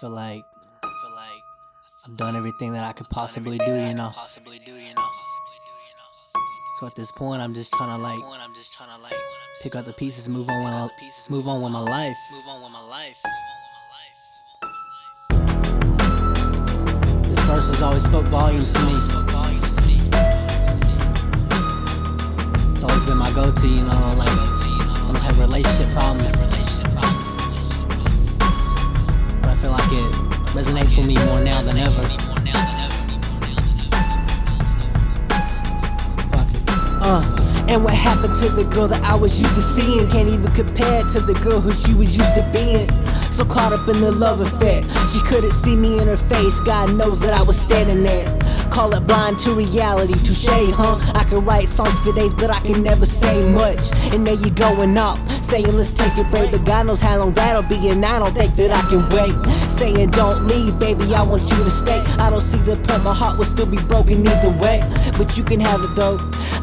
feel like I feel like I've done everything that I could possibly do, you know. Possibly do, you know. So at this point, I'm just trying to like I'm just trying to like pick up the pieces, move on with my, move on with my life. move on with my life. This verse has always spoke volumes to me. Spoke volumes to me. It's always been my go-to, you know. Like more now than ever. It. Uh, and what happened to the girl that I was used to seeing? Can't even compare to the girl who she was used to being. So caught up in the love affair, she couldn't see me in her face. God knows that I was standing there. Call it blind to reality, touche, huh? I can write songs for days, but I can never say much. And there you going off, saying let's take a break, but God knows how long that'll be, and I don't think that I can wait. Saying don't leave, baby, I want you to stay. I don't see the point, my heart will still be broken either way. But you can have it though.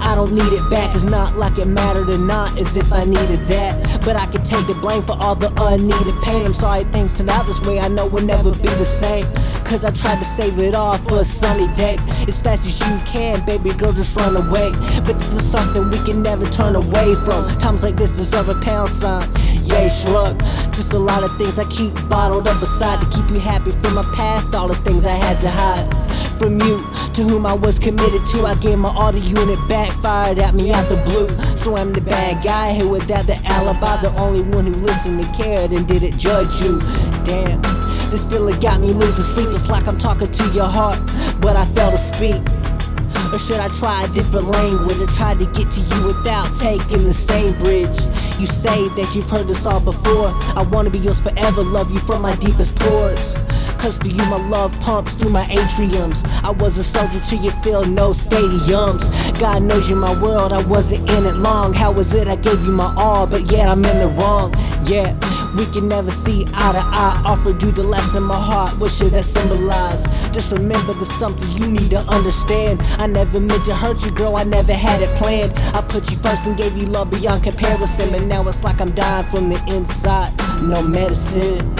I don't need it back, it's not like it mattered or not, as if I needed that. But I can take the blame for all the unneeded pain. I'm sorry things turned out this way, I know we'll never be the same. Cause I tried to save it all for a sunny day. As fast as you can, baby girl, just run away. But this is something we can never turn away from. Times like this deserve a pound sign. Yay, shrug. Just a lot of things I keep bottled up aside to keep you happy from my past. All the things I had to hide from you to whom I was committed to. I gave my all to you and it backfired at me out the blue. So I'm the bad guy here without the alibi, the only one who listened and cared and didn't judge you. Damn. This feeling got me losing sleep. It's like I'm talking to your heart, but I fail to speak. Or should I try a different language or try to get to you without taking the same bridge? You say that you've heard this all before. I wanna be yours forever, love you from my deepest pores. Cause for you, my love pumps through my atriums. I was a soldier till you feel no stadiums. God knows you're my world, I wasn't in it long. How was it I gave you my all, but yet I'm in the wrong? Yeah, we can never see eye to eye. Offered you the last in my heart, what should that symbolize? Just remember there's something you need to understand. I never meant to hurt you, girl, I never had it planned. I put you first and gave you love beyond comparison. But now it's like I'm dying from the inside, no medicine.